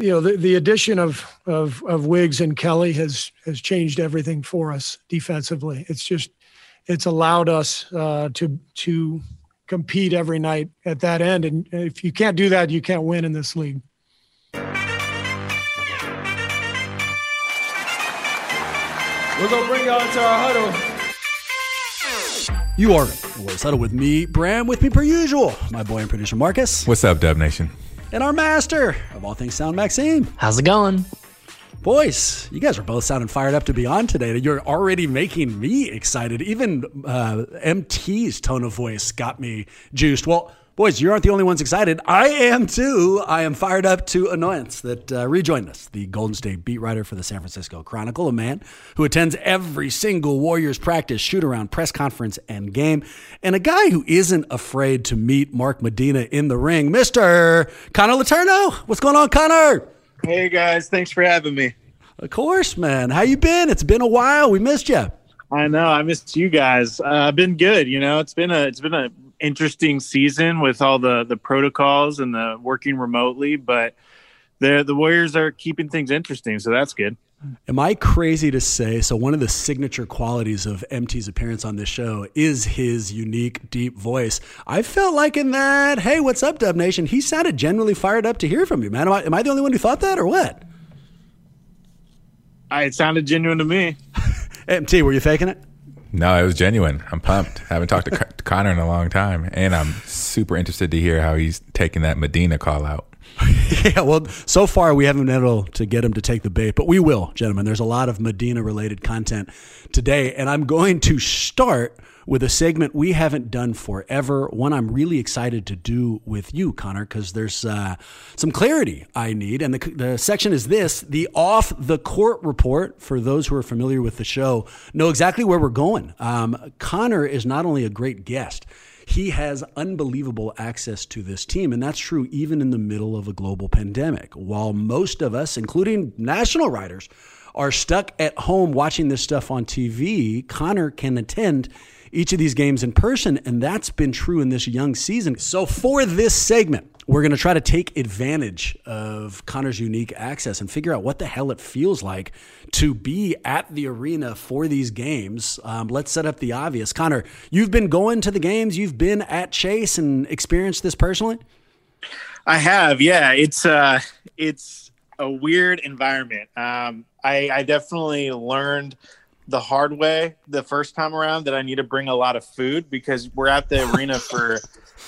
you know, the, the addition of, of of Wiggs and Kelly has has changed everything for us defensively. It's just it's allowed us uh, to to compete every night at that end. And if you can't do that, you can't win in this league. We're gonna bring y'all into our huddle. You are Warriors Huddle with me, Bram, with me per usual, my boy and producer Marcus. What's up, Dub Nation? And our master of all things sound, Maxime. How's it going? Boys, you guys are both sounding fired up to be on today. You're already making me excited. Even uh, MT's tone of voice got me juiced. Well, boys, you aren't the only ones excited. I am too. I am fired up to annoyance that uh, rejoined us, the Golden State beat writer for the San Francisco Chronicle, a man who attends every single Warriors practice, shoot around, press conference, and game, and a guy who isn't afraid to meet Mark Medina in the ring, Mr. Connor Letourneau. What's going on, Connor? Hey guys, thanks for having me. Of course, man. How you been? It's been a while. We missed you. I know I missed you guys. Uh, I've been good. You know, it's been a it's been a interesting season with all the the protocols and the working remotely, but the the Warriors are keeping things interesting, so that's good. Am I crazy to say? So, one of the signature qualities of MT's appearance on this show is his unique, deep voice. I felt like in that, hey, what's up, Dub Nation? He sounded genuinely fired up to hear from you, man. Am I, am I the only one who thought that, or what? I, it sounded genuine to me. MT, were you faking it? No, it was genuine. I'm pumped. I haven't talked to Con- Connor in a long time, and I'm super interested to hear how he's taking that Medina call out. yeah, well, so far we haven't been able to get him to take the bait, but we will, gentlemen. There's a lot of Medina related content today, and I'm going to start with a segment we haven't done forever. One I'm really excited to do with you, Connor, because there's uh, some clarity I need. And the, the section is this the off the court report. For those who are familiar with the show, know exactly where we're going. Um, Connor is not only a great guest, he has unbelievable access to this team. And that's true even in the middle of a global pandemic. While most of us, including national writers, are stuck at home watching this stuff on TV, Connor can attend each of these games in person. And that's been true in this young season. So for this segment, we're going to try to take advantage of Connor's unique access and figure out what the hell it feels like to be at the arena for these games. Um, let's set up the obvious. Connor, you've been going to the games, you've been at Chase and experienced this personally? I have, yeah. It's uh, it's a weird environment. Um, I, I definitely learned the hard way the first time around that I need to bring a lot of food because we're at the arena for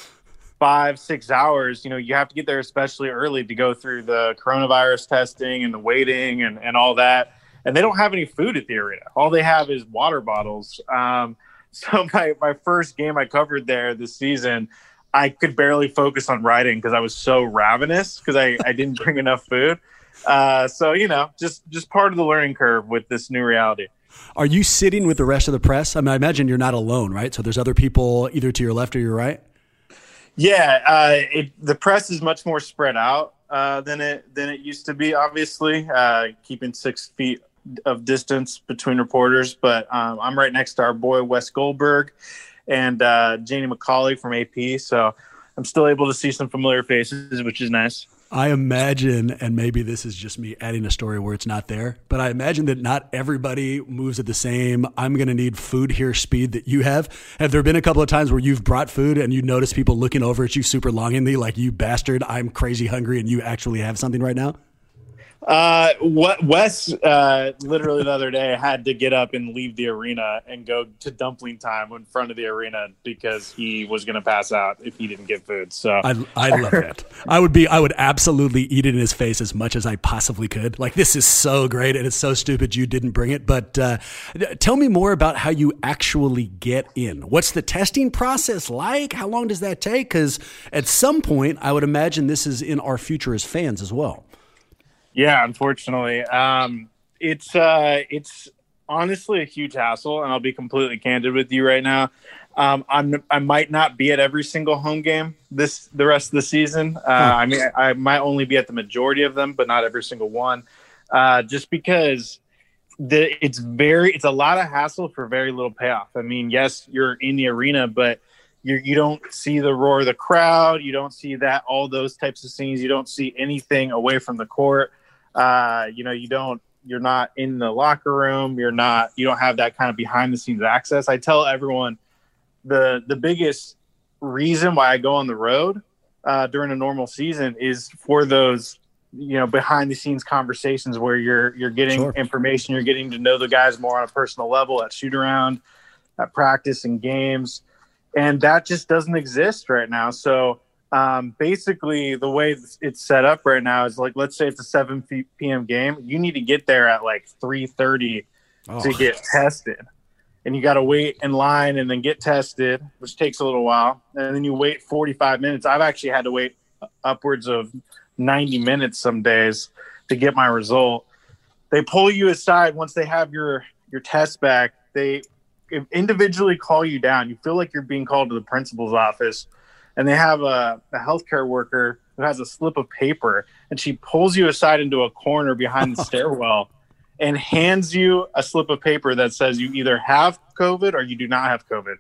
five, six hours. You know, you have to get there especially early to go through the coronavirus testing and the waiting and, and all that. And they don't have any food at the arena. All they have is water bottles. Um, so my, my first game I covered there this season, I could barely focus on writing because I was so ravenous because I, I didn't bring enough food. Uh, so you know, just just part of the learning curve with this new reality. Are you sitting with the rest of the press? I mean, I imagine you're not alone, right? So there's other people either to your left or your right. Yeah, uh, it, the press is much more spread out uh, than it than it used to be. Obviously, uh, keeping six feet of distance between reporters, but um, I'm right next to our boy Wes Goldberg and uh, Janie McCauley from AP, so I'm still able to see some familiar faces, which is nice. I imagine, and maybe this is just me adding a story where it's not there, but I imagine that not everybody moves at the same, I'm going to need food here speed that you have. Have there been a couple of times where you've brought food and you notice people looking over at you super longingly, like, you bastard, I'm crazy hungry, and you actually have something right now? Uh, what Wes uh, literally the other day had to get up and leave the arena and go to dumpling time in front of the arena because he was going to pass out if he didn't get food. So I, I love that. I would be I would absolutely eat it in his face as much as I possibly could. Like this is so great and it's so stupid you didn't bring it. But uh, tell me more about how you actually get in. What's the testing process like? How long does that take? Because at some point, I would imagine this is in our future as fans as well. Yeah, unfortunately, um, it's uh, it's honestly a huge hassle, and I'll be completely candid with you right now. Um, I'm I might not be at every single home game this the rest of the season. Uh. I mean, I, I, might only be at the majority of them, but not every single one, uh, just because the it's very it's a lot of hassle for very little payoff. I mean, yes, you're in the arena, but you you don't see the roar of the crowd. You don't see that all those types of scenes. You don't see anything away from the court. Uh, you know, you don't. You're not in the locker room. You're not. You don't have that kind of behind the scenes access. I tell everyone the the biggest reason why I go on the road uh, during a normal season is for those you know behind the scenes conversations where you're you're getting Sure. information, you're getting to know the guys more on a personal level at shoot around, at practice and games, and that just doesn't exist right now. So um, basically, the way it's set up right now is like let's say it's a 7 p.m. game, you need to get there at like 3:30 Oh, to get tested. And you got to wait in line and then get tested, which takes a little while. And then you wait 45 minutes. I've actually had to wait upwards of 90 minutes some days to get my result. They pull you aside once they have your your test back. They individually call you down. You feel like you're being called to the principal's office, and they have a, a healthcare worker who has a slip of paper, and she pulls you aside into a corner behind the stairwell and hands you a slip of paper that says you either have COVID or you do not have COVID.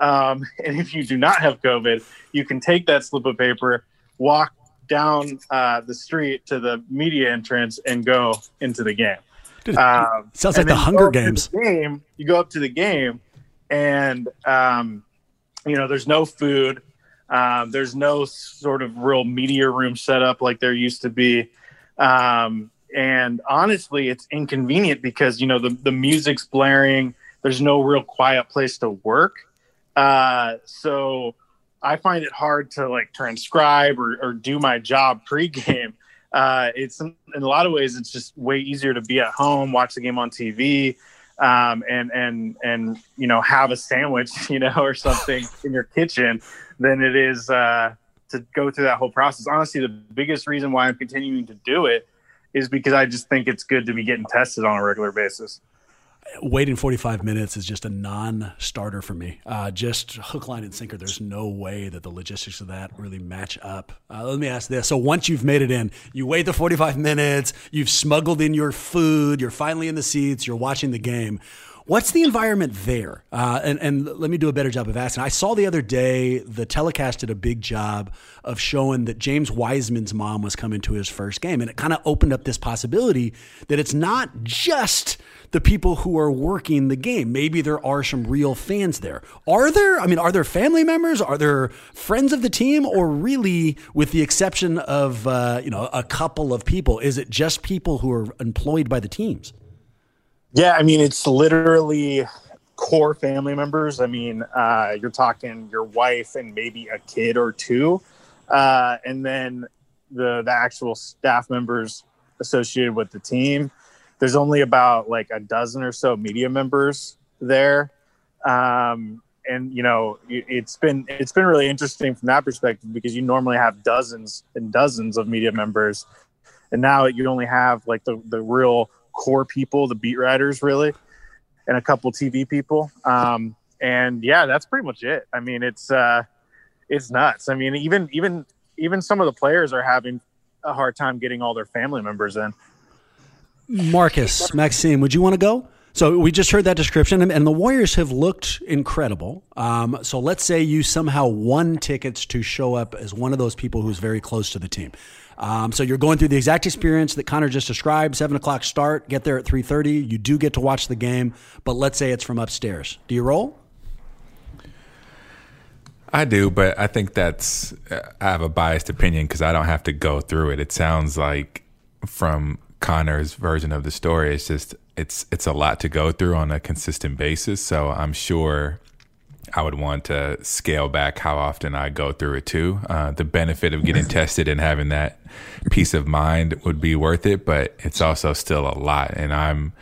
Um, and if you do not have COVID, you can take that slip of paper, walk down uh, the street to the media entrance, and go into the game. Dude, Um, sounds like the Hunger go the Games. game, you go up to the game, and um, you know there's no food. Um, there's no sort of real media room set up like there used to be. Um, and honestly, it's inconvenient because you know the the music's blaring. There's no real quiet place to work. Uh, so I find it hard to like transcribe or, or do my job pregame. Uh, it's in a lot of ways, it's just way easier to be at home, watch the game on TV, um, and and and you know have a sandwich, you know, or something in your kitchen than it is uh, to go through that whole process. Honestly, the biggest reason why I'm continuing to do it is because I just think it's good to be getting tested on a regular basis. waiting 45 minutes is just a non-starter for me. Uh, just hook, line, and sinker. There's no way that the logistics of that really match up. Uh, let me ask this: So once you've made it in, you wait the 45 minutes. You've smuggled in your food. You're finally in the seats. You're watching the game. What's the environment there? Uh, and, and let me do a better job of asking. I saw the other day the telecast did a big job of showing that James Wiseman's mom was coming to his first game, and it kind of opened up this possibility that it's not just the people who are working the game. Maybe there are some real fans there. Are there? I mean, are there family members? Are there friends of the team? Or really, with the exception of uh, you know a couple of people, is it just people who are employed by the teams? Yeah, I mean, it's literally core family members. I mean, uh, you're talking your wife and maybe a kid or two, uh, and then the the actual staff members associated with the team. There's only about like a dozen or so media members there, um, and you know, it- it's been it's been really interesting from that perspective because you normally have dozens and dozens of media members, and now you only have like the the real core people, the beat writers, really, and a couple TV people. Um, and yeah, that's pretty much it. I mean, it's uh, it's nuts. I mean, even even even some of the players are having a hard time getting all their family members in. Marcus, Maxime, would you want to go? So we just heard that description, and, the Warriors have looked incredible. Um, so let's say you somehow won tickets to show up as one of those people who's very close to the team. Um, so you're going through the exact experience that Connor just described. Seven o'clock start, get there at three thirty. You do get to watch the game, but let's say it's from upstairs. Do you roll? I do, but I think that's I have a biased opinion because I don't have to go through it. It sounds like from Connor's version of the story, it's just it's it's a lot to go through on a consistent basis. So I'm sure I would want to scale back how often I go through it too. Uh, the benefit of getting tested and having that peace of mind would be worth it, but it's also still a lot. And I'm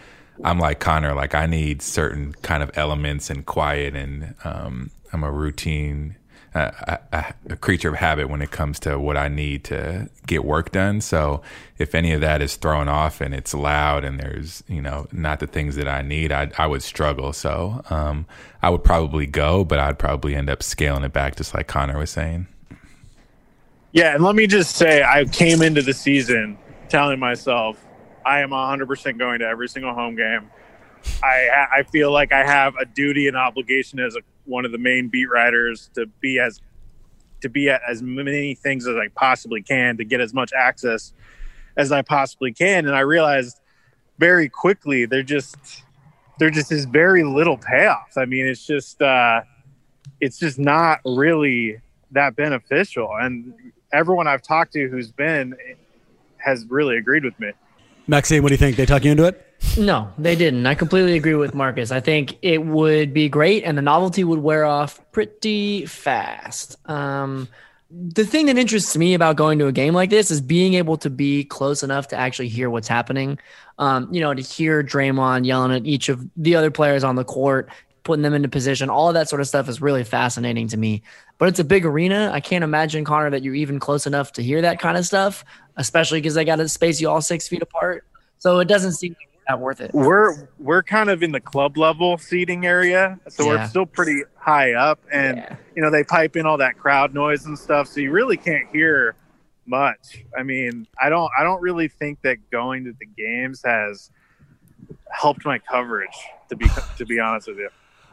I'm like Connor, like I need certain kind of elements and quiet, and um, I'm a routine, a, a, a creature of habit when it comes to what I need to get work done. So if any of that is thrown off and it's loud and there's you know not the things that I need, I I would struggle. So um, I would probably go, but I'd probably end up scaling it back, just like Connor was saying. Yeah, and let me just say, I came into the season telling myself I am 100% going to every single home game. I I feel like I have a duty and obligation as a one of the main beat writers to be as to be at as many things as I possibly can to get as much access as I possibly can. And I realized very quickly there just there just is very little payoff. I mean, it's just uh, it's just not really that beneficial. And everyone I've talked to who's been has really agreed with me. Maxime, what do you think? They talk you into it? No, they didn't. I completely agree with Marcus. I think it would be great and the novelty would wear off pretty fast. Um, the thing that interests me about going to a game like this is being able to be close enough to actually hear what's happening. Um, you know, to hear Draymond yelling at each of the other players on the court, putting them into position, all of that sort of stuff is really fascinating to me. But it's a big arena. I can't imagine, Connor, that you're even close enough to hear that kind of stuff, especially because they got to space you all six feet apart. So it doesn't seem not worth it. We're we're kind of in the club level seating area, so Yeah. we're still pretty high up, and Yeah. you know they pipe in all that crowd noise and stuff, so you really can't hear much. I mean, I don't I don't really think that going to the games has helped my coverage. To be to be honest with you.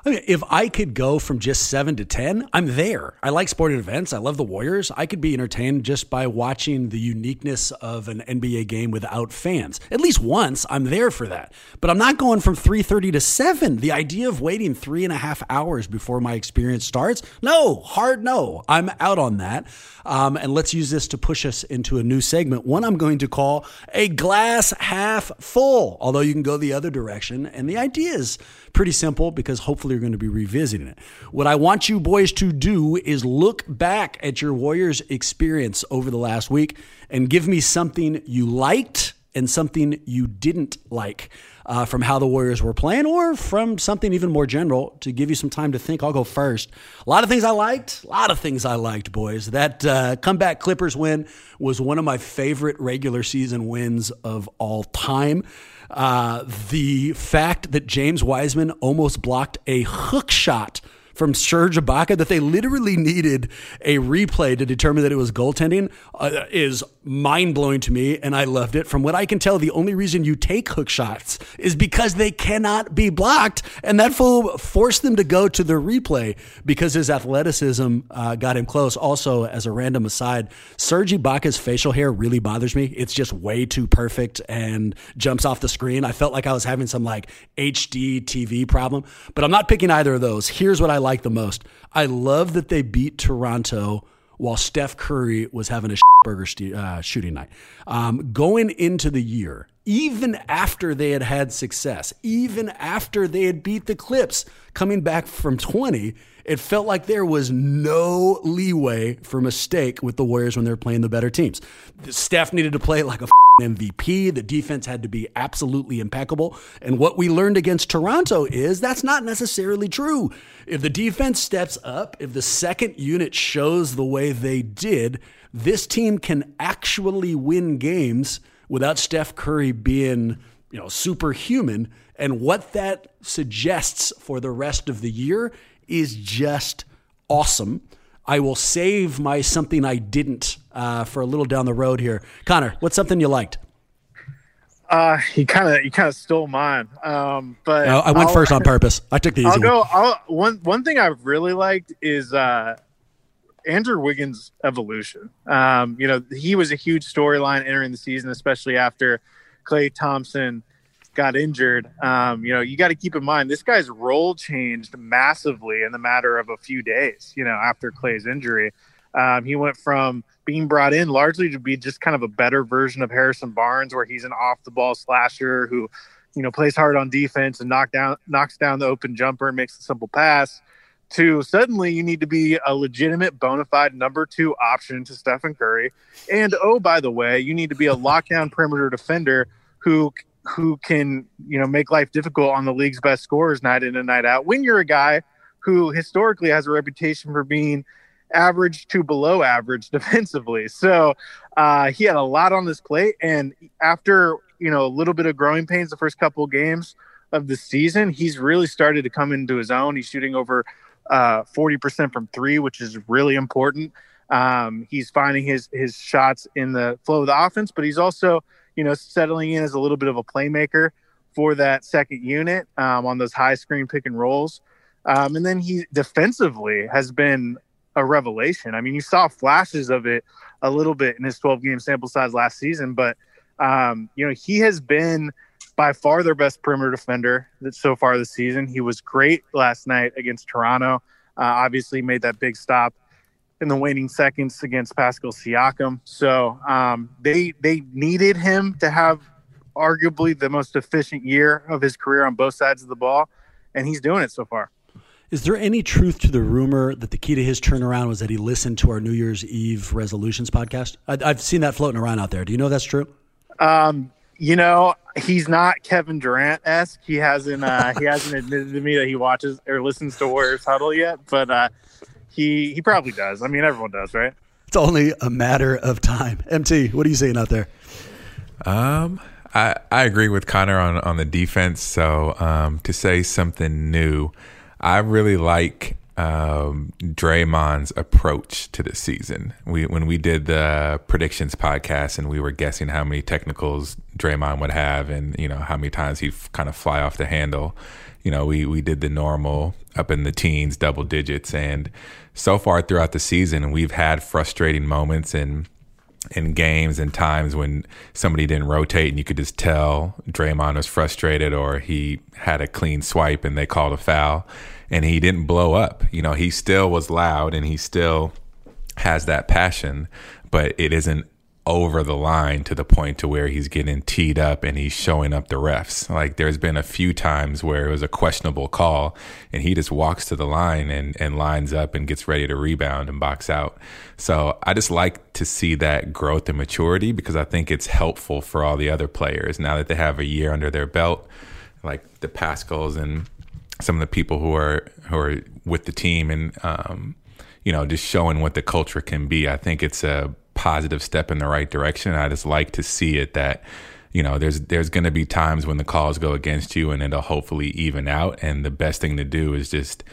I mean, if I could go from just seven to 10, I'm there. I like sporting events. I love the Warriors. I could be entertained just by watching the uniqueness of an NBA game without fans. At least once, I'm there for that. But I'm not going from 3.30 to 7. The idea of waiting three and a half hours before my experience starts, no, hard no. I'm out on that. Um, and let's use this to push us into a new segment, one I'm going to call a glass half full, although you can go the other direction. And the idea is pretty simple because hopefully you're going to be revisiting it. What I want you boys to do is look back at your Warriors experience over the last week and give me something you liked and something you didn't like uh, from how the Warriors were playing, or from something even more general to give you some time to think. I'll go first. A lot of things I liked, a lot of things I liked, boys. That uh, comeback Clippers win was one of my favorite regular season wins of all time. Uh, the fact that James Wiseman almost blocked a hook shot from Serge Ibaka that they literally needed a replay to determine that it was goaltending uh, is mind blowing to me, and I loved it. From what I can tell, the only reason you take hook shots is because they cannot be blocked, and that fool forced them to go to the replay because his athleticism uh, got him close. Also, as a random aside, Serge Ibaka's facial hair really bothers me. It's just way too perfect and jumps off the screen. I felt like I was having some like HD TV problem, but I'm not picking either of those. Here's what I like the most. I love that they beat Toronto while Steph Curry was having a burger st- uh, shooting night. Um, going into the year, even after they had had success, even after they had beat the Clips, coming back from 20, it felt like there was no leeway for mistake with the Warriors when they were playing the better teams. Steph needed to play like a MVP. The defense had to be absolutely impeccable. And what we learned against Toronto is that's not necessarily true. If the defense steps up, if the second unit shows the way they did, this team can actually win games without Steph Curry being, you know, superhuman. And what that suggests for the rest of the year is just awesome. I will save my something I didn't uh, for a little down the road here. Connor, what's something you liked? Uh, you kind of he kind of stole mine. Um, but Uh, I went I'll- first on purpose. I took the easy I'll one. I'll, one one thing I've really liked is uh, Andrew Wiggins' evolution. Um, you know, he was a huge storyline entering the season, especially after Klay Thompson got injured. Um, you know, you got to keep in mind this guy's role changed massively in the matter of a few days. You know, after Klay's injury, um, he went from being brought in largely to be just kind of a better version of Harrison Barnes, where he's an off the ball slasher who you know plays hard on defense and knock down knocks down the open jumper and makes a simple pass to suddenly you need to be a legitimate bona fide number two option to Stephen Curry and oh by the way you need to be a lockdown perimeter defender who who can you know make life difficult on the league's best scorers night in and night out when you're a guy who historically has a reputation for being average to below average defensively. So uh, he had a lot on his plate and after you know a little bit of growing pains the first couple of games of the season he's really started to come into his own. He's shooting over uh, 40% from three which is really important. Um, he's finding his his shots in the flow of the offense but he's also you know settling in as a little bit of a playmaker for that second unit um, on those high screen pick and rolls Um, and then he defensively has been a revelation. I mean, you saw flashes of it a little bit in his 12 game sample size last season, but um, you know he has been by far their best perimeter defender that so far this season. He was great last night against Toronto. Uh, obviously, made that big stop in the waning seconds against Pascal Siakam. So um, they they needed him to have arguably the most efficient year of his career on both sides of the ball, and he's doing it so far. Is there any truth to the rumor that the key to his turnaround was that he listened to our New Year's Eve resolutions podcast? I, have seen that floating around out there. Do you know that's true? Um, you know, he's not Kevin Durant esque. He hasn't uh, he hasn't admitted to me that he watches or listens to Warriors Huddle yet, but uh, he he probably does. I mean, everyone does, right? It's only a matter of time. MT, what are you seeing out there? Um, I I agree with Connor on on the defense. So um, to say something new, I really like um, Draymond's approach to the season. We when we did the predictions podcast and we were guessing how many technicals Draymond would have and you know how many times he'd kind of fly off the handle. You know, we we did the normal up in the teens, double digits, and so far throughout the season, we've had frustrating moments and in games and times when somebody didn't rotate and you could just tell Draymond was frustrated or he had a clean swipe and they called a foul and he didn't blow up. You know, he still was loud and he still has that passion, but it isn't over the line to the point to where he's getting teed up and he's showing up the refs. Like there's been a few times where it was a questionable call and he just walks to the line and, and lines up and gets ready to rebound and box out. So I just like to see that growth and maturity because I think it's helpful for all the other players now that they have a year under their belt, like the Pascals and some of the people who are who are with the team and um, you know just showing what the culture can be. I think it's a positive step in the right direction. I just like to see it that you know there's there's going to be times when the calls go against you and it'll hopefully even out. And the best thing to do is just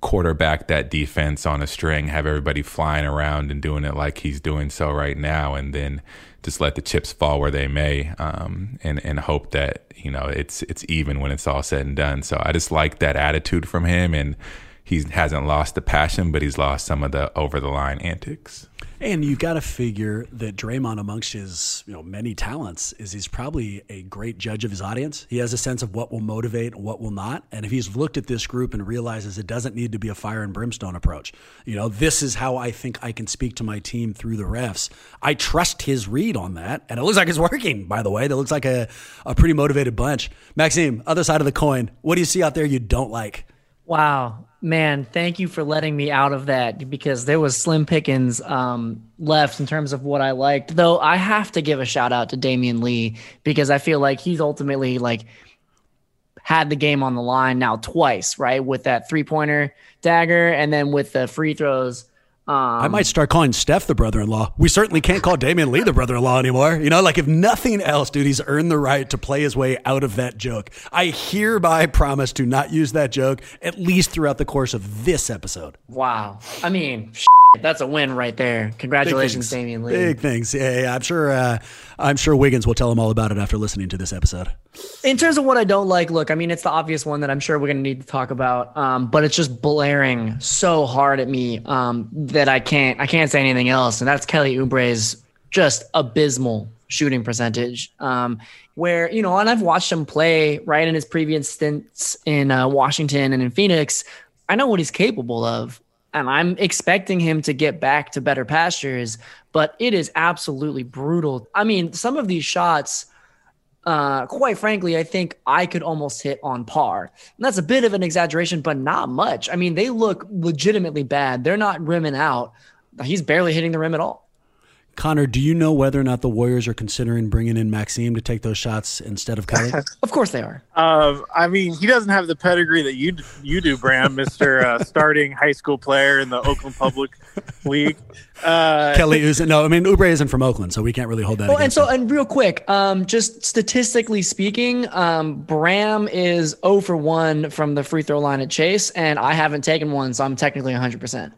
quarterback that defense on a string have everybody flying around and doing it like he's doing so right now and then just let the chips fall where they may um, and and hope that you know it's it's even when it's all said and done. So i just like that attitude from him and he hasn't lost the passion but he's lost some of the over the line antics and you've got to figure that Draymond, amongst his you know many talents, is he's probably a great judge of his audience. He has a sense of what will motivate and what will not. And if he's looked at this group and realizes it doesn't need to be a fire and brimstone approach, you know, this is how I think I can speak to my team through the refs. I trust his read on that, and it looks like it's working. By the way, that looks like a a pretty motivated bunch. Maxime, other side of the coin, what do you see out there you don't like? Wow, man, thank you for letting me out of that because there was slim pickings um, left in terms of what I liked. Though I have to give a shout out to Damion Lee because I feel like he's ultimately like had the game on the line now twice, right? With that three pointer dagger and then with the free throws um, I might start calling Steph the brother-in-law. We certainly can't call Damion Lee the brother-in-law anymore. You know, like if nothing else, dude, he's earned the right to play his way out of that joke. I hereby promise to not use that joke at least throughout the course of this episode. Wow. I mean, that's a win right there. Congratulations, Damion Lee. Big things. Yeah, yeah I'm sure. Uh, I'm sure Wiggins will tell him all about it after listening to this episode. In terms of what I don't like, look, I mean, it's the obvious one that I'm sure we're going to need to talk about, um, but it's just blaring so hard at me um, that I can't. I can't say anything else, and that's Kelly Oubre's just abysmal shooting percentage. Um, where you know, and I've watched him play right in his previous stints in uh, Washington and in Phoenix. I know what he's capable of and I'm expecting him to get back to better pastures, but it is absolutely brutal. I mean, some of these shots, uh, quite frankly, I think I could almost hit on par. And that's a bit of an exaggeration, but not much. I mean, they look legitimately bad. They're not rimming out. He's barely hitting the rim at all. Connor, do you know whether or not the Warriors are considering bringing in Maxime to take those shots instead of Kelly? of course they are. Um, I mean, he doesn't have the pedigree that you you do, Bram, Mister uh, starting high school player in the Oakland Public League. Uh, Kelly isn't. no, I mean Oubre isn't from Oakland, so we can't really hold that. Well, and so him. and real quick, um, just statistically speaking, um, Bram is 0 for one from the free throw line at Chase, and I haven't taken one, so I'm technically 100. percent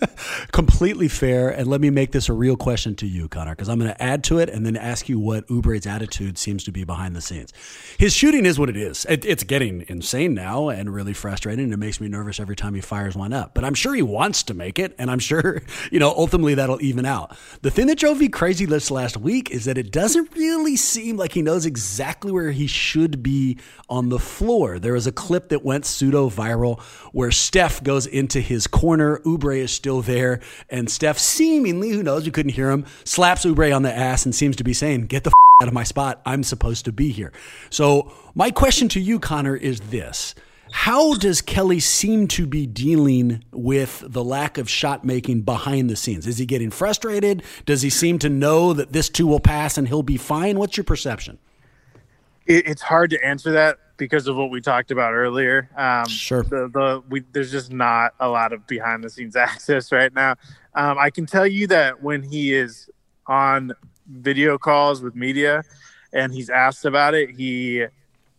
Completely fair, and let me make this a real question to you, Connor, because I'm going to add to it and then ask you what Oubre's attitude seems to be behind the scenes. His shooting is what it is. It, it's getting insane now and really frustrating. And it makes me nervous every time he fires one up. But I'm sure he wants to make it, and I'm sure you know ultimately that'll even out. The thing that drove me crazy this last week is that it doesn't really seem like he knows exactly where he should be on the floor. There was a clip that went pseudo viral where Steph goes into his corner. Oubre is still there, and Steph seemingly, who knows, we couldn't hear him, slaps Oubre on the ass and seems to be saying, "Get the f- out of my spot. I'm supposed to be here." So my question to you, Connor, is this. How does Kelly seem to be dealing with the lack of shot making behind the scenes? Is he getting frustrated? Does he seem to know that this too will pass and he'll be fine? What's your perception? It's hard to answer that because of what we talked about earlier. Um, Sure. The, the we there's just not a lot of behind the scenes access right now. Um, I can tell you that when he is on video calls with media and he's asked about it, he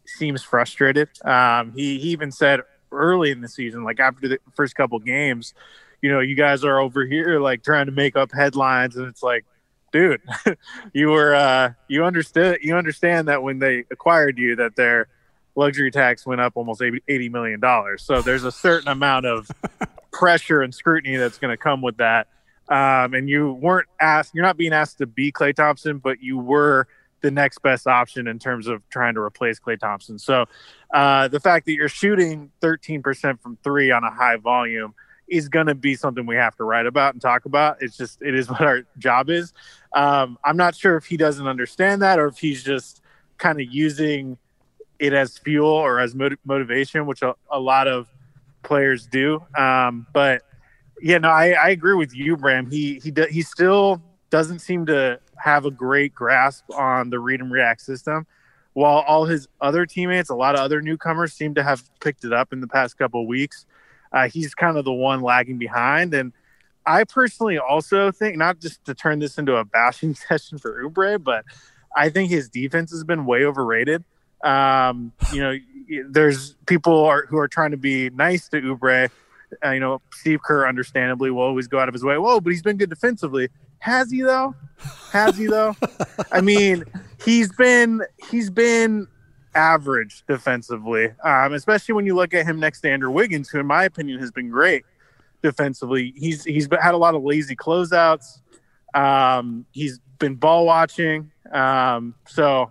seems frustrated. Um, he, he even said early in the season, like after the first couple games, you know, you guys are over here like trying to make up headlines, and it's like, dude, you were uh, you understood you understand that when they acquired you that their luxury tax went up almost 80 million dollars. So there's a certain amount of pressure and scrutiny that's going to come with that. Um, and you weren't asked, you're not being asked to be Klay Thompson, but you were the next best option in terms of trying to replace Klay Thompson. So uh, the fact that you're shooting 13% from three on a high volume is going to be something we have to write about and talk about. It's just, it is what our job is. Um, I'm not sure if he doesn't understand that or if he's just kind of using it as fuel or as mot- motivation, which a, a lot of players do. Um, but yeah, no, I, I agree with you, Bram. He he he still doesn't seem to have a great grasp on the read and react system. While all his other teammates, a lot of other newcomers, seem to have picked it up in the past couple weeks. Uh, he's kind of the one lagging behind, and I personally also think not just to turn this into a bashing session for Oubre, but I think his defense has been way overrated. Um, you know, there's people are, who are trying to be nice to Oubre. Uh, you know, Steve Kerr, understandably, will always go out of his way. Whoa, but he's been good defensively. Has he though? Has he though? I mean, he's been he's been average defensively, um, especially when you look at him next to Andrew Wiggins, who, in my opinion, has been great defensively. He's he's had a lot of lazy closeouts. Um, he's been ball watching. Um, so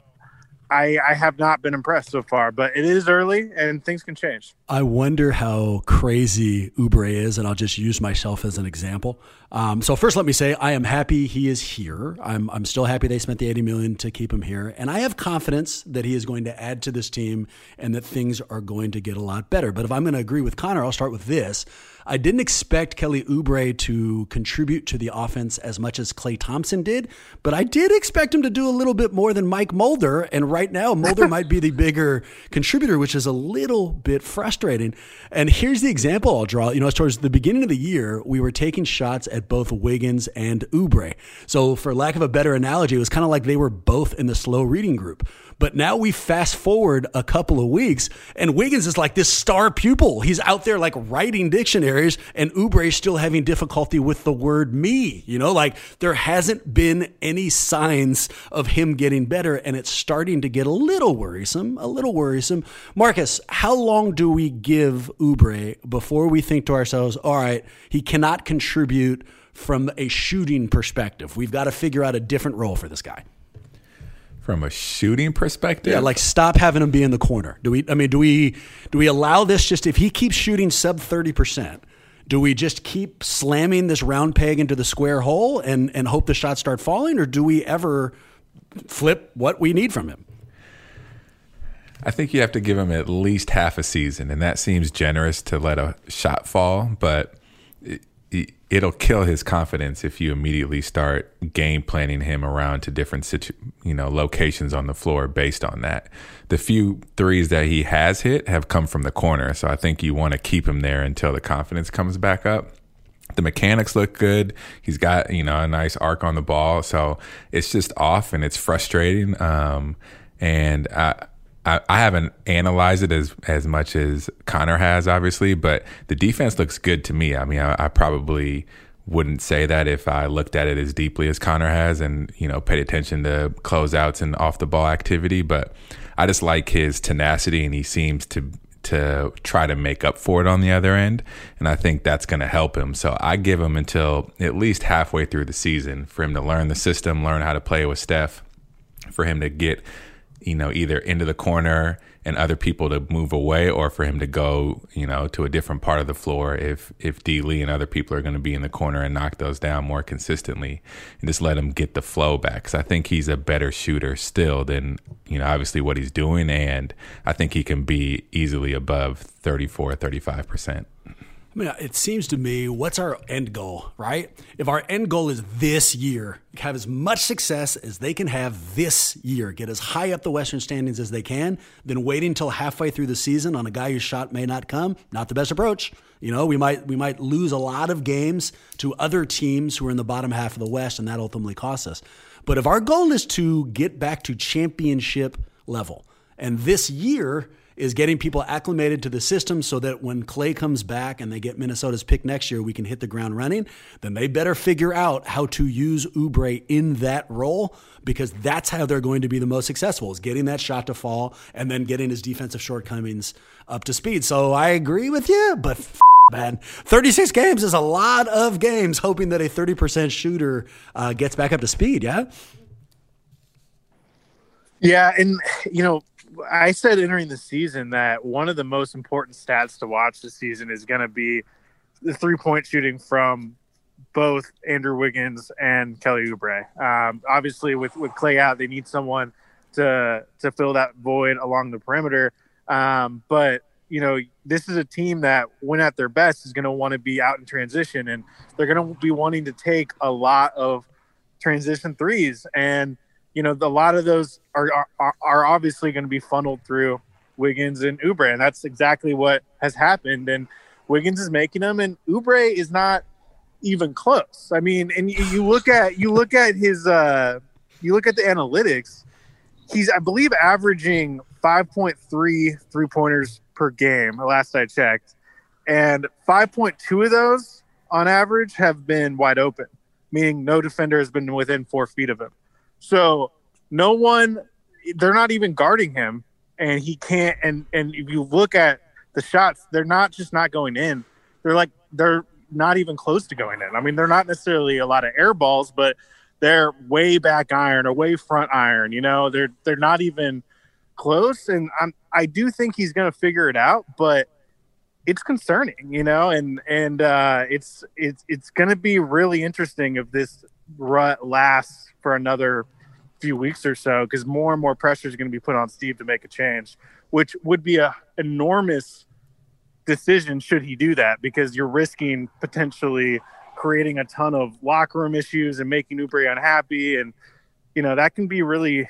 I, I have not been impressed so far, but it is early and things can change. I wonder how crazy Oubre is, and I'll just use myself as an example. Um, so first, let me say I am happy he is here. I'm I'm still happy they spent the 80 million to keep him here, and I have confidence that he is going to add to this team and that things are going to get a lot better. But if I'm going to agree with Connor, I'll start with this. I didn't expect Kelly Oubre to contribute to the offense as much as Klay Thompson did, but I did expect him to do a little bit more than Mike Mulder. And right now, Mulder might be the bigger contributor, which is a little bit frustrating. And here's the example I'll draw. You know, towards the beginning of the year, we were taking shots at both Wiggins and Oubre. So, for lack of a better analogy, it was kind of like they were both in the slow reading group. But now we fast forward a couple of weeks, and Wiggins is like this star pupil. He's out there like writing dictionaries, and Oubre is still having difficulty with the word me. You know, like there hasn't been any signs of him getting better, and it's starting to get a little worrisome, a little worrisome. Marcus, how long do we give Oubre before we think to ourselves, all right, he cannot contribute from a shooting perspective? We've got to figure out a different role for this guy from a shooting perspective. Yeah, like stop having him be in the corner. Do we? I mean, do we? Do we allow this? Just if he keeps shooting sub thirty percent, do we just keep slamming this round peg into the square hole and and hope the shots start falling, or do we ever flip what we need from him? I think you have to give him at least half a season, and that seems generous to let a shot fall, but. It, it'll kill his confidence if you immediately start game planning him around to different situ- you know locations on the floor based on that. The few threes that he has hit have come from the corner, so I think you want to keep him there until the confidence comes back up. The mechanics look good. He's got you know a nice arc on the ball, so it's just off and it's frustrating. Um, and I, I, I haven't analyzed it as as much as Connor has, obviously, but the defense looks good to me. I mean, I, I probably wouldn't say that if I looked at it as deeply as Connor has and, you know, paid attention to closeouts and off the ball activity. But I just like his tenacity and he seems to to try to make up for it on the other end. And I think that's going to help him. So I give him until at least halfway through the season for him to learn the system, learn how to play with Steph, for him to get, you know, either into the corner and other people to move away or for him to go, you know, to a different part of the floor if if D Lee and other people are going to be in the corner and knock those down more consistently and just let him get the flow back. Cuz I think he's a better shooter still than, you know, obviously what he's doing and I think he can be easily above 34 35%. I mean, it seems to me, what's our end goal, right? If our end goal is this year, have as much success as they can have this year, get as high up the Western standings as they can, then waiting until halfway through the season on a guy whose shot may not come, not the best approach. You know, we might we might lose a lot of games to other teams who are in the bottom half of the West, and that ultimately costs us. But if our goal is to get back to championship level, and this year is getting people acclimated to the system so that when Klay comes back and they get Minnesota's pick next year, we can hit the ground running. Then they better figure out how to use Oubre in that role because that's how they're going to be the most successful is getting that shot to fall and then getting his defensive shortcomings up to speed. So I agree with you, but f- man, 36 games is a lot of games hoping that a 30% shooter uh, gets back up to speed. Yeah. Yeah, and you know, I said entering the season that one of the most important stats to watch this season is going to be the three point shooting from both Andrew Wiggins and Kelly Oubre. Um, obviously, with with Klay out, they need someone to to fill that void along the perimeter. Um, but you know, this is a team that, when at their best, is going to want to be out in transition, and they're going to be wanting to take a lot of transition threes and you know, a lot of those are are, are obviously going to be funneled through Wiggins and Oubre, and that's exactly what has happened. And Wiggins is making them, and Oubre is not even close. I mean, and you, you look at you look at his uh, you look at the analytics. He's, I believe, averaging 5.3 three pointers per game. Last I checked, and 5.2 of those on average have been wide open, meaning no defender has been within four feet of him. So no one, they're not even guarding him, and he can't. And and if you look at the shots, they're not just not going in. They're like they're not even close to going in. I mean, they're not necessarily a lot of air balls, but they're way back iron or way front iron. You know, they're they're not even close. And I'm I do think he's going to figure it out, but it's concerning, you know, and and uh, it's it's it's going to be really interesting if this rut lasts for another few weeks or so because more and more pressure is going to be put on Steve to make a change, which would be a enormous decision should he do that because you're risking potentially creating a ton of locker room issues and making Oubre unhappy and you know that can be really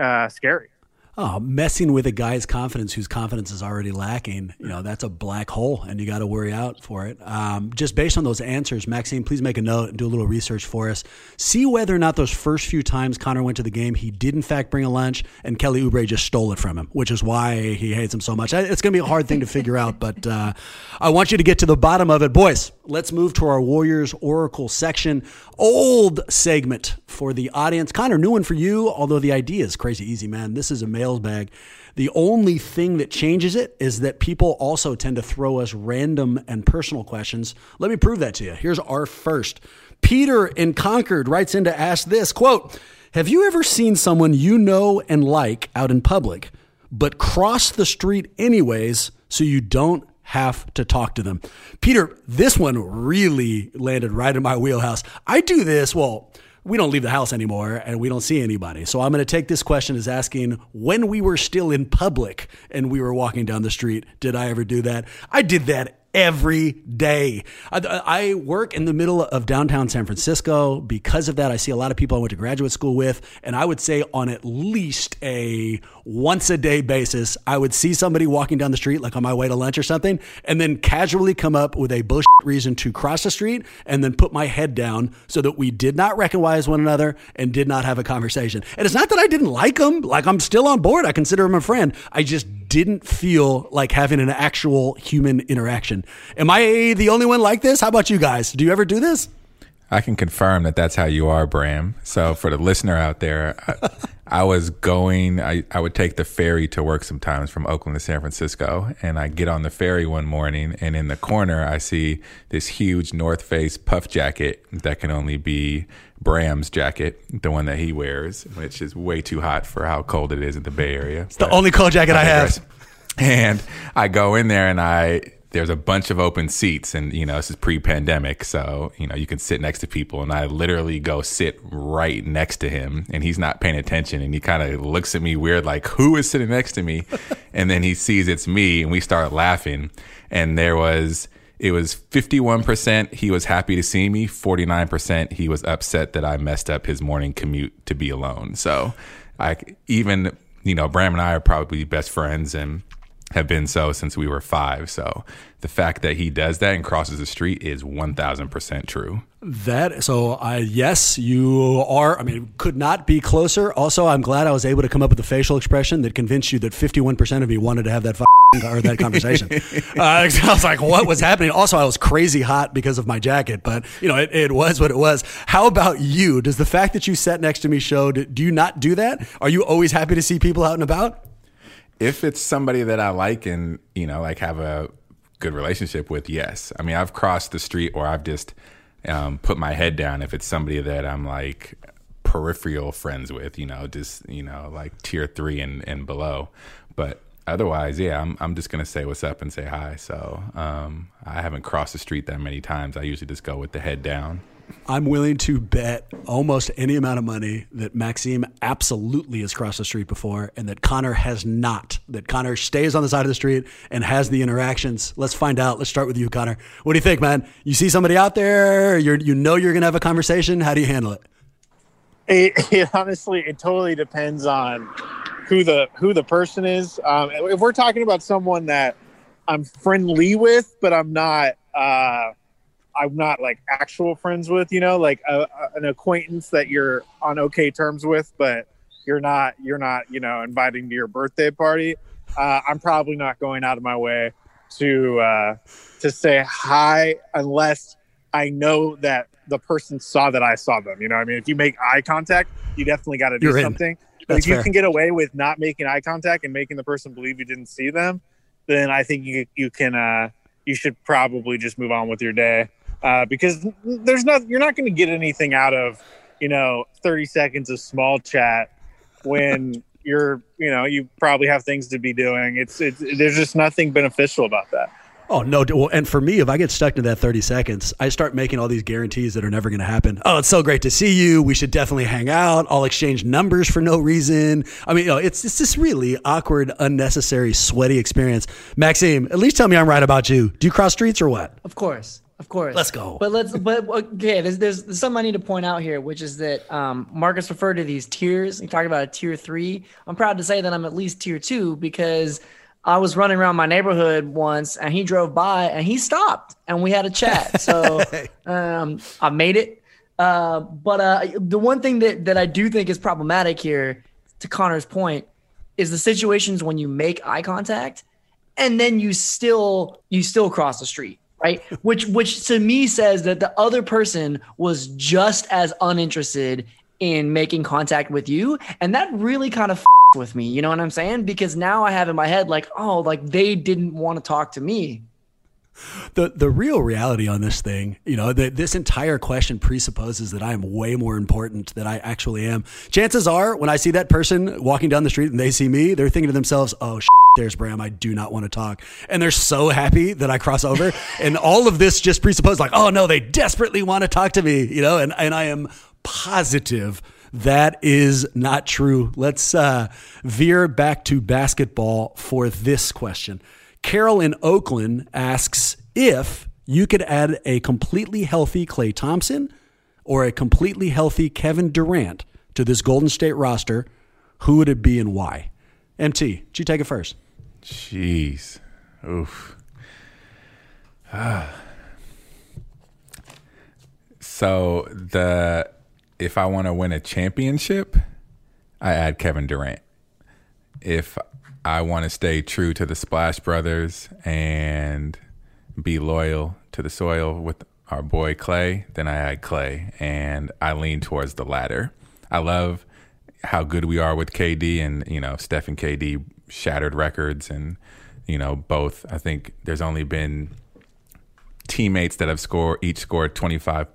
uh, scary oh, messing with a guy's confidence whose confidence is already lacking, you know, that's a black hole and you got to worry out for it. Um, just based on those answers, Maxine, please make a note and do a little research for us. See whether or not those first few times Connor went to the game, he did in fact bring a lunch and Kelly Oubre just stole it from him, which is why he hates him so much. It's going to be a hard thing to figure out, but uh, I want you to get to the bottom of it. Boys, let's move to our Warriors Oracle section. Old segment for the audience. Connor, new one for you, although the idea is crazy easy, man. This is mailbag. The only thing that changes it is that people also tend to throw us random and personal questions. Let me prove that to you. Here's our first. Peter in Concord writes in to ask this quote, Have you ever seen someone you know and like out in public, but cross the street anyways so you don't have to talk to them. Peter, this one really landed right in my wheelhouse. I do this, well, we don't leave the house anymore and we don't see anybody. So I'm going to take this question as asking when we were still in public and we were walking down the street, did I ever do that? I did that every day. I, I, work in the middle of downtown San Francisco. Because of that, I see a lot of people I went to graduate school with. And I would say on at least a once a day basis, I would see somebody walking down the street, like on my way to lunch or something, and then casually come up with a bullshit reason to cross the street and then put my head down so that we did not recognize one another and did not have a conversation. And it's not that I didn't like them, like I'm still on board. I consider him a friend. I just didn't feel like having an actual human interaction. Am I the only one like this? How about you guys? Do you ever do this? I can confirm that that's how you are, Bram. So for the listener out there, I, I was going, I, I would take the ferry to work sometimes from Oakland to San Francisco. And I get on the ferry one morning, and in the corner, I see this huge North Face puff jacket that can only be Bram's jacket, the one that he wears, which is way too hot for how cold it is in the Bay Area. It's the only cold jacket I have. And I go in there and I there's a bunch of open seats and you know this is pre-pandemic so you know you can sit next to people. And i literally go sit right next to him and he's not paying attention and he kind of looks at me weird like who is sitting next to me? And then he sees it's me and we start laughing. And there was it was 51% he was happy to see me 49% he was upset that i messed up his morning commute to be alone. So i even you know bram and i are probably best friends and have been so since we were five. So the fact that he does that and crosses the street is 1000% true. That so I yes you are I mean could not be closer. Also I'm glad I was able to come up with a facial expression that convinced you that 51% of me wanted to have that or that conversation. uh, I was like what was happening? Also I was crazy hot because of my jacket, but you know it, it was what it was. How about you? Does the fact that you sat next to me show do you not do that? Are you always happy to see people out and about? If it's somebody that I like and you know like have a good relationship with, yes. I mean, I've crossed the street or I've just um, put my head down if it's somebody that I'm like peripheral friends with, you know, just you know like tier three and and below. But otherwise, yeah, I'm I'm just gonna say what's up and say hi. So um, I haven't crossed the street that many times. I usually just go with the head down. I'm willing to bet almost any amount of money that Maxime absolutely has crossed the street before and that Connor has not. That Connor stays on the side of the street and has the interactions. Let's find out. Let's start with you, Connor. What do you think, man? You see somebody out there, you you know you're going to have a conversation. How do you handle it? it? It honestly, it totally depends on who the who the person is. Um, if we're talking about someone that I'm friendly with, but I'm not. Uh, I'm not like actual friends with, you know, like a, a, an acquaintance that you're on okay terms with, but you're not, you're not, you know, inviting to your birthday party. Uh, I'm probably not going out of my way to uh, to say hi unless I know that the person saw that I saw them. You know, I mean, if you make eye contact, you definitely got to do You're something. But if you fair. can get away with not making eye contact and making the person believe you didn't see them, then I think you you can uh, you should probably just move on with your day uh, because there's not you're not going to get anything out of you know 30 seconds of small chat when you're you know you probably have things to be doing. It's it's there's just nothing beneficial about that. Oh no! Well, and for me, if I get stuck to that thirty seconds, I start making all these guarantees that are never going to happen. Oh, it's so great to see you. We should definitely hang out. I'll exchange numbers for no reason. I mean, you know, it's it's this really awkward, unnecessary, sweaty experience. Maxime, at least tell me I'm right about you. Do you cross streets or what? Of course. Of course. Let's go. But let's but okay, there's there's, something I need to point out here, which is that um, Marcus referred to these tiers. He talked about a tier three. I'm proud to say that I'm at least tier two because I was running around my neighborhood once and he drove by and he stopped and we had a chat. So um, I made it. Uh, but uh, the one thing that, that I do think is problematic here, to Connor's point, is the situations when you make eye contact and then you still you still cross the street right? Which which to me says that the other person was just as uninterested in making contact with you. And that really kind of with me. You know what i'm saying? Because now i have in my head like oh like they didn't want to talk to me the the real reality on this thing, you know, that this entire question presupposes that I am way more important than I actually am. Chances are, when I see that person walking down the street and they see me, they're thinking to themselves, "Oh, there's Bram. I do not want to talk," and they're so happy that I cross over. and all of this just presupposes, like, "Oh no, they desperately want to talk to me," you know, and and I am positive. That is not true. Let's uh, veer back to basketball for this question. Carol in Oakland asks if you could add a completely healthy Klay Thompson or a completely healthy Kevin Durant to this Golden State roster, who would it be and why? MT, you take it first. Jeez. Oof. Ah. so the if I want to win a championship, I add Kevin Durant. If I want to stay true to the Splash Brothers and be loyal to the soil with our boy Klay, then I had Klay, and I lean towards the latter. I love how good we are with KD, and you know, Steph and KD shattered records, and you know, both. I think there's only been teammates that have scored each scored 25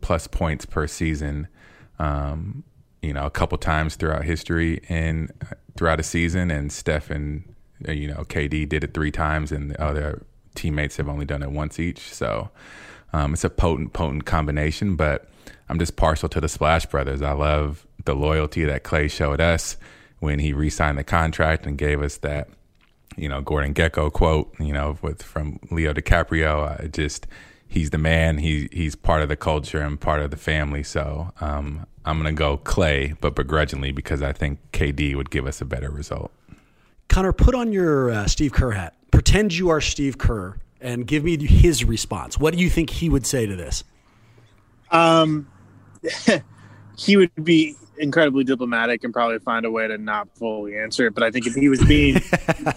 plus points per season. Um, you know, a couple times throughout history and throughout a season, and Steph and uh, you know KD did it three times, and the other teammates have only done it once each. So um, it's a potent, potent combination. But I'm just partial to the Splash Brothers. I love the loyalty that Klay showed us when he re-signed the contract and gave us that, you know, Gordon Gekko quote, you know, with from Leo DiCaprio. I just he's the man. He he's part of the culture and part of the family. So um, I'm gonna go Klay, but begrudgingly because I think KD would give us a better result. Connor, put on your uh, Steve Kerr hat. Pretend you are Steve Kerr and give me his response. What do you think he would say to this? Um, he would be incredibly diplomatic and probably find a way to not fully answer it. But I think if he was being,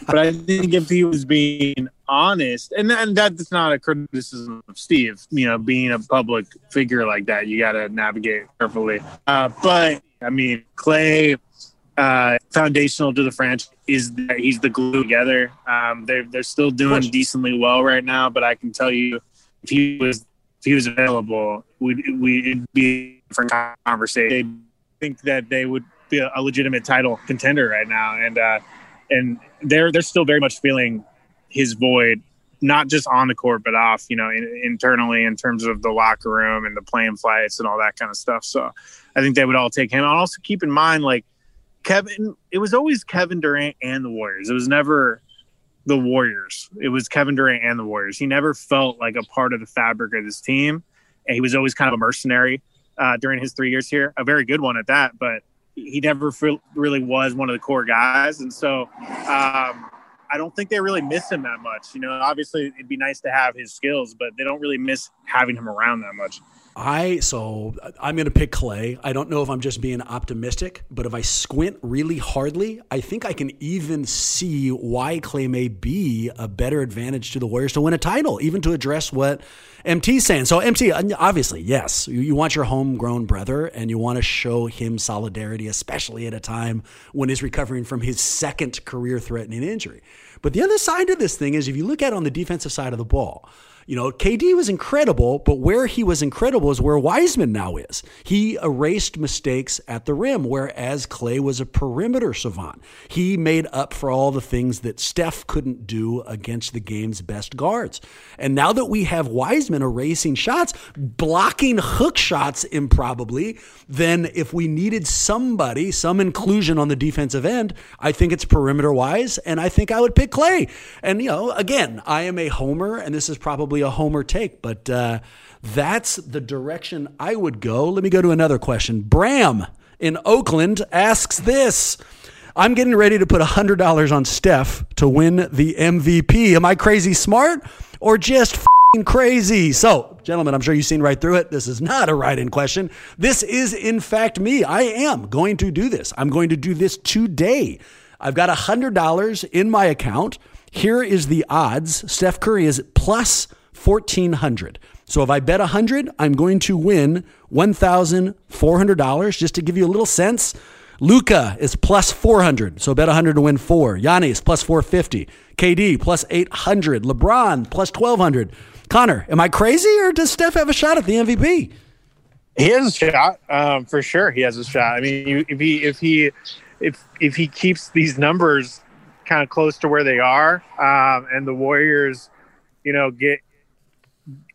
but I think if he was being honest, and and that's not a criticism of Steve, you know, being a public figure like that, you got to navigate carefully. Uh, but I mean, Klay, uh, foundational to the franchise is that he's the glue together. Um, they're they're still doing decently well right now, but I can tell you, if he was if he was available, we'd we'd be a different conversation. Think that they would be a, a legitimate title contender right now, and uh, and they're they're still very much feeling his void, not just on the court but off. You know, in, internally in terms of the locker room and the plane flights and all that kind of stuff. So I think they would all take him. And also keep in mind, like Kevin, it was always Kevin Durant and the Warriors. It was never the Warriors. It was Kevin Durant and the Warriors. He never felt like a part of the fabric of this team, and he was always kind of a mercenary uh, during his three years here. A very good one at that, but he never feel, really was one of the core guys. And so um, I don't think they really miss him that much. You know, obviously it'd be nice to have his skills, but they don't really miss having him around that much. I so I'm going to pick Klay. I don't know if I'm just being optimistic, but if I squint really hardly, I think I can even see why Klay may be a better advantage to the Warriors to win a title, even to address what MT's saying. So MT, obviously, yes, you, want your homegrown brother and you want to show him solidarity, especially at a time when he's recovering from his second career-threatening injury. But the other side of this thing is if you look at it on the defensive side of the ball, you know, KD was incredible, but where he was incredible is where Wiseman now is. He erased mistakes at the rim, whereas Klay was a perimeter savant. He made up for all the things that Steph couldn't do against the game's best guards. And now that we have Wiseman erasing shots, blocking hook shots improbably, then if we needed somebody, some inclusion on the defensive end, I think it's perimeter wise, and I think I would pick Klay. And, you know, again, I am a homer, and this is probably a homer take, but uh, that's the direction I would go. Let me go to another question. Bram in Oakland asks this. I'm getting ready to put $100 on Steph to win the MVP. Am I crazy smart or just crazy? So, gentlemen, I'm sure you've seen right through it. This is not a write in question. This is, in fact, me. I am going to do this. I'm going to do this today. I've got $100 in my account. Here is the odds Steph Curry is plus 1400. So if I bet 100, I'm going to win $1,400 just to give you a little sense. Luka is plus 400, so bet 100 to win 4. Giannis plus 450. KD plus 800. LeBron plus 1200. Connor, am I crazy or does Steph have a shot at the MVP? He has a shot, um, for sure. He has a shot. I mean, if he if he if if he keeps these numbers kind of close to where they are, um, and the Warriors, you know, get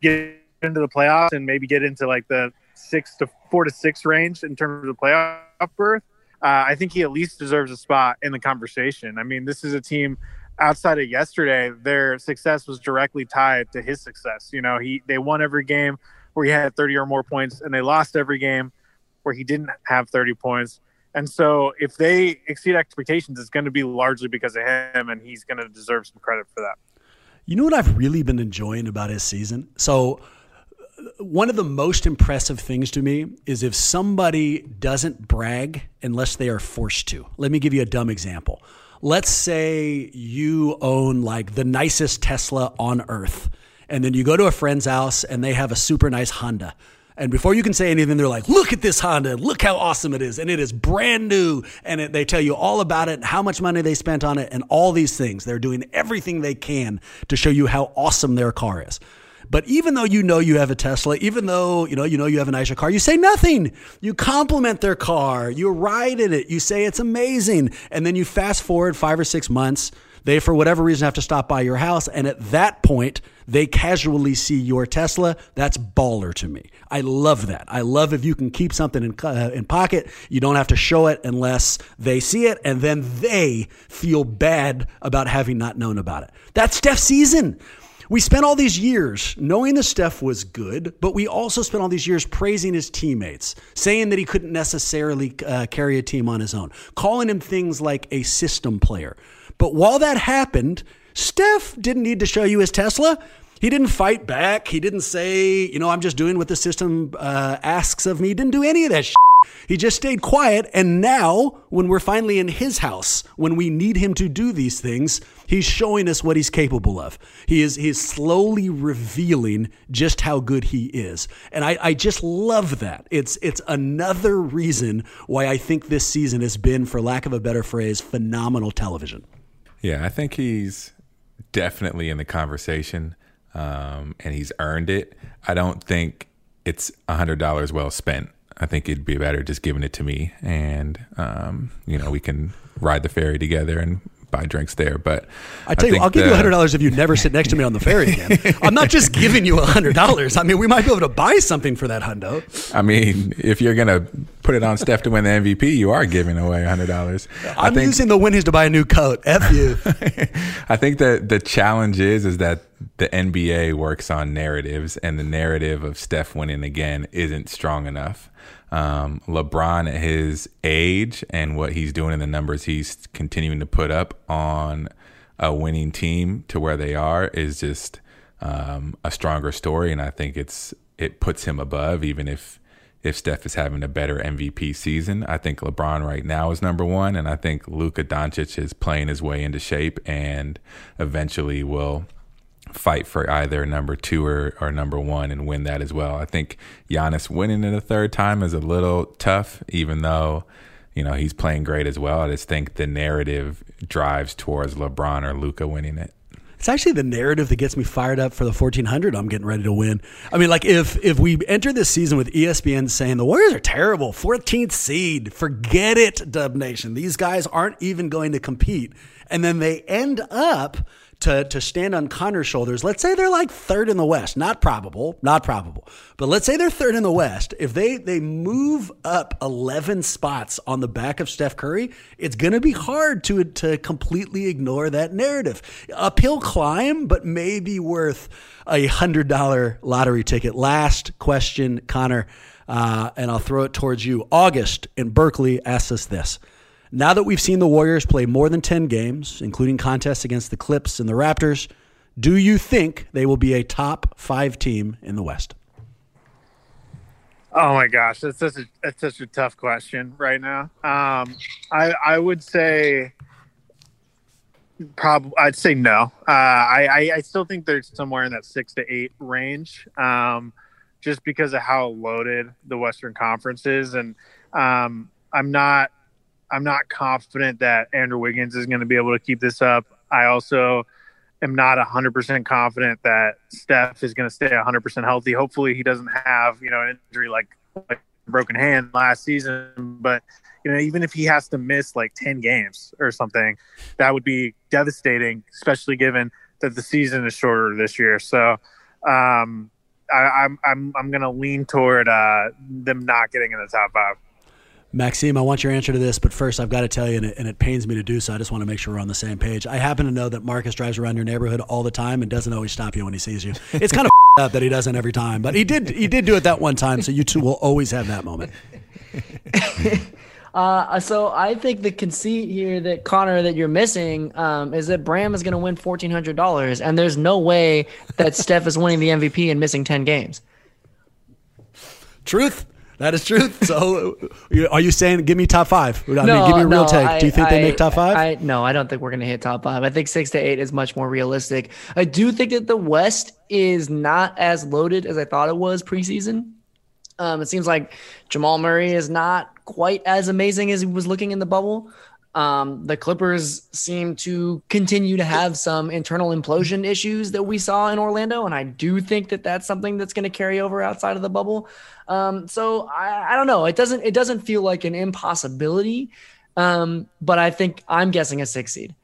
get into the playoffs and maybe get into like the six to four to six range in terms of the playoff berth, uh, I think he at least deserves a spot in the conversation. I mean, this is a team outside of yesterday, their success was directly tied to his success. You know, he they won every game where he had 30 or more points, and they lost every game where he didn't have 30 points. And so, if they exceed expectations, it's going to be largely because of him, and he's going to deserve some credit for that. You know what I've really been enjoying about his season? So, one of the most impressive things to me is if somebody doesn't brag unless they are forced to. Let me give you a dumb example. Let's say you own like the nicest Tesla on earth and then you go to a friend's house and they have a super nice Honda. And before you can say anything, they're like, look at this Honda. Look how awesome it is. And it is brand new. And it, they tell you all about it, how much money they spent on it, and all these things. They're doing everything they can to show you how awesome their car is. But even though you know you have a Tesla, even though you know you know you have a nicer car, you say nothing. You compliment their car. You ride in it. You say it's amazing. And then you fast forward 5 or 6 months, they for whatever reason have to stop by your house and at that point they casually see your Tesla. That's baller to me. I love that. I love if you can keep something in uh, in pocket. You don't have to show it unless they see it, and then they feel bad about having not known about it. That's Steph's season. We spent all these years knowing that Steph was good, but we also spent all these years praising his teammates, saying that he couldn't necessarily uh, carry a team on his own, calling him things like a system player. But while that happened, Steph didn't need to show you his Tesla. He didn't fight back. He didn't say, you know, I'm just doing what the system uh, asks of me. He didn't do any of that shit. He just stayed quiet. And now, when we're finally in his house, when we need him to do these things, he's showing us what he's capable of. He is he's slowly revealing just how good he is. And I, I just love that. It's it's another reason why I think this season has been, for lack of a better phrase, phenomenal television. Yeah, I think he's definitely in the conversation, um, and he's earned it. I don't think it's hundred dollars well spent. I think it'd be better just giving it to me, and um, you know we can ride the ferry together and buy drinks there. But I tell you, I'll give you a hundred dollars if you never sit next to me on the ferry again. I'm not just giving you a hundred dollars. I mean, we might be able to buy something for that hundo. I mean, if you're gonna put it on Steph to win the MVP, you are giving away a hundred dollars. I'm think, using the winnings to buy a new coat. F you. I think that the challenge is is that the NBA works on narratives, and the narrative of Steph winning again isn't strong enough. Um, LeBron at his age and what he's doing in the numbers he's continuing to put up on a winning team to where they are is just um, a stronger story, and I think it's it puts him above even if if Steph is having a better MVP season. I think LeBron right now is number one, and I think Luka Doncic is playing his way into shape and eventually will fight for either number two or, or number one and win that as well. I think Giannis winning it a third time is a little tough, even though, you know, he's playing great as well. I just think the narrative drives towards LeBron or Luka winning it. It's actually the narrative that gets me fired up for the 1400 I'm getting ready to win. I mean, like if if we enter this season with ESPN saying the Warriors are terrible, 14th seed, forget it, Dub Nation. These guys aren't even going to compete. And then they end up to, to stand on Connor's shoulders. Let's say they're like third in the West. Not probable, not probable. But let's say they're third in the West. If they, they move up 11 spots on the back of Steph Curry, it's going to be hard to, to completely ignore that narrative. Uphill climb, but maybe worth a $100 lottery ticket. Last question, Connor, uh, and I'll throw it towards you. August in Berkeley asks us this. Now that we've seen the Warriors play more than 10 games, including contests against the Clips and the Raptors, do you think they will be a top five team in the West? Oh my gosh, that's such a that's such a tough question right now. Um, I I would say probably I'd say no. Uh, I, I still think they're somewhere in that six to eight range, um, just because of how loaded the Western Conference is, and um, I'm not I'm not confident that Andrew Wiggins is going to be able to keep this up. I also am not 100% confident that Steph is going to stay 100% healthy. Hopefully, he doesn't have, you know, an injury like, like broken hand last season. But, you know, even if he has to miss like 10 games or something, that would be devastating, especially given that the season is shorter this year. So, um, I, am I'm I'm, to lean toward uh, them not getting in the top five. Maxime, I want your answer to this, but first I've got to tell you, and it, and it, pains me to do so. I just want to make sure we're on the same page. I happen to know that Marcus drives around your neighborhood all the time and doesn't always stop you when he sees you. It's kind of up that he doesn't every time, but he did. He did do it that one time, so you two will always have that moment. Uh, so I think the conceit here that Connor that you're missing um, is that Bram is going to win fourteen hundred dollars, and there's no way that Steph is winning the MVP and missing ten games. Truth. That is truth. So, are you saying give me top five? I mean, No, give me a real no, take. Do you think they make top five? I, no, I don't think we're going to hit top five. I think six to eight is much more realistic. I do think that the West is not as loaded as I thought it was preseason. Um, it seems like Jamal Murray is not quite as amazing as he was looking in the bubble. Um, the Clippers seem to continue to have some internal implosion issues that we saw in Orlando, and I do think that that's something that's going to carry over outside of the bubble. Um, so I, I don't know. It doesn't it doesn't feel like an impossibility, um, but I think I'm guessing a six seed.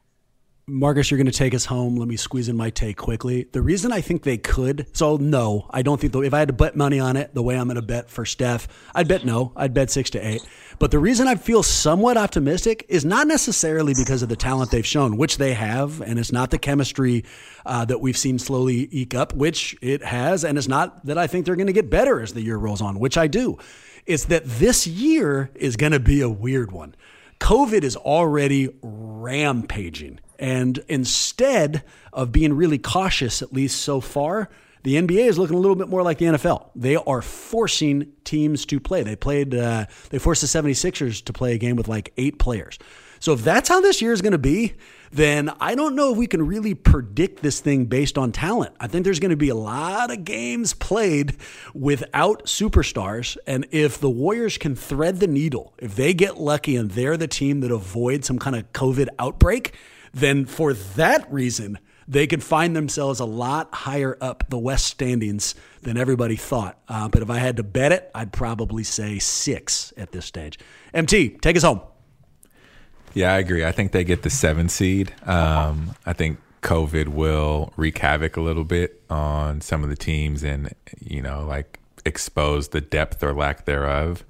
Marcus, you're going to take us home. Let me squeeze in my take quickly. The reason I think they could, so no, I don't think, if I had to bet money on it, the way I'm going to bet for Steph, I'd bet no. I'd bet six to eight. But the reason I feel somewhat optimistic is not necessarily because of the talent they've shown, which they have, and it's not the chemistry uh, that we've seen slowly eke up, which it has, and it's not that I think they're going to get better as the year rolls on, which I do. It's that this year is going to be a weird one. COVID is already rampaging. And instead of being really cautious, at least so far, the NBA is looking a little bit more like the NFL. They are forcing teams to play. They played, uh, they forced the 76ers to play a game with like eight players. So if that's how this year is going to be, then I don't know if we can really predict this thing based on talent. I think there's going to be a lot of games played without superstars. And if the Warriors can thread the needle, if they get lucky and they're the team that avoids some kind of COVID outbreak, then for that reason, they could find themselves a lot higher up the West standings than everybody thought. Uh, but if I had to bet it, I'd probably say six at this stage. MT, take us home. Yeah, I agree. I think they get the seven seed. Um, I think COVID will wreak havoc a little bit on some of the teams and, you know, like expose the depth or lack thereof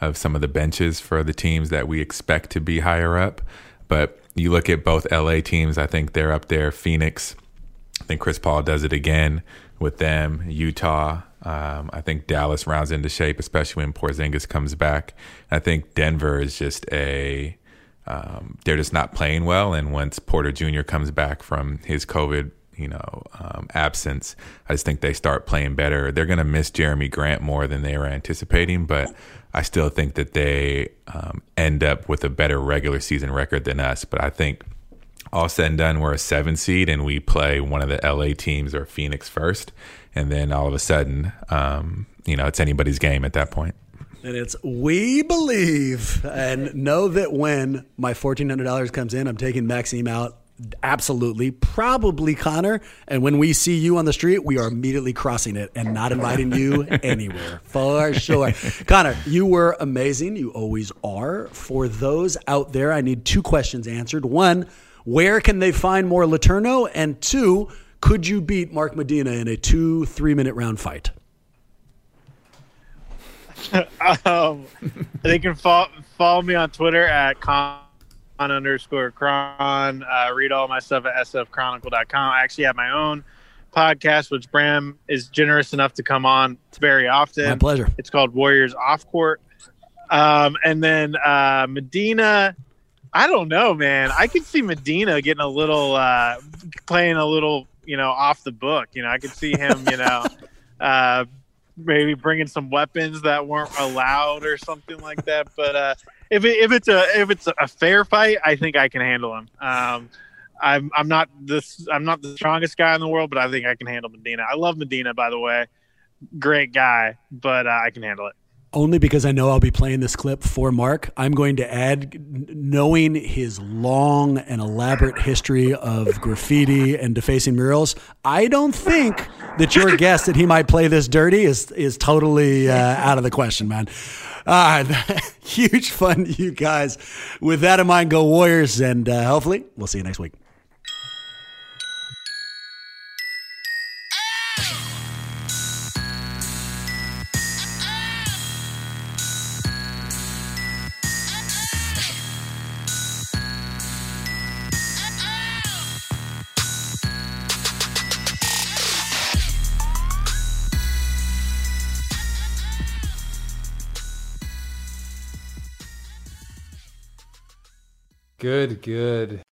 of some of the benches for the teams that we expect to be higher up. But you look at both LA teams, I think they're up there. Phoenix, I think Chris Paul does it again with them. Utah, um, I think Dallas rounds into shape, especially when Porzingis comes back. I think Denver is just a um, they're just not playing well. And once Porter Jr. comes back from his COVID, you know, um, absence, I just think they start playing better. They're going to miss Jerami Grant more than they were anticipating, but I still think that they um, end up with a better regular season record than us. But I think all said and done, we're a seven seed and we play one of the LA teams or Phoenix first. And then all of a sudden, um, you know, it's anybody's game at that point. And it's we believe and know that when my fourteen hundred dollars comes in, I'm taking Maxime out. Absolutely, probably Connor. And when we see you on the street, we are immediately crossing it and not inviting you anywhere for sure. Connor, you were amazing. You always are. For those out there, I need two questions answered. One, where can they find more Letourneau? And two, could you beat Mark Medina in a two, three minute round fight? um, they can follow, follow me on Twitter at con underscore cron. Uh, read all my stuff at sfchronicle.com. I actually have my own podcast, which Bram is generous enough to come on very often. My pleasure. It's called Warriors Off Court. Um, and then uh, Medina, I don't know, man. I could see Medina getting a little, uh, playing a little, you know, off the book. You know, I could see him, you know, uh, maybe bringing some weapons that weren't allowed or something like that. But uh, if it, if it's a if it's a fair fight, I think I can handle him. Um, I'm I'm not this I'm not the strongest guy in the world, but I think I can handle Medina. I love Medina, by the way, great guy, but uh, I can handle it. only because I know I'll be playing this clip for Mark, I'm going to add, knowing his long and elaborate history of graffiti and defacing murals, I don't think that your guess that he might play this dirty is is totally uh, out of the question, man. Uh, huge fun, you guys. With that in mind, go Warriors, and uh, hopefully we'll see you next week. Good, good.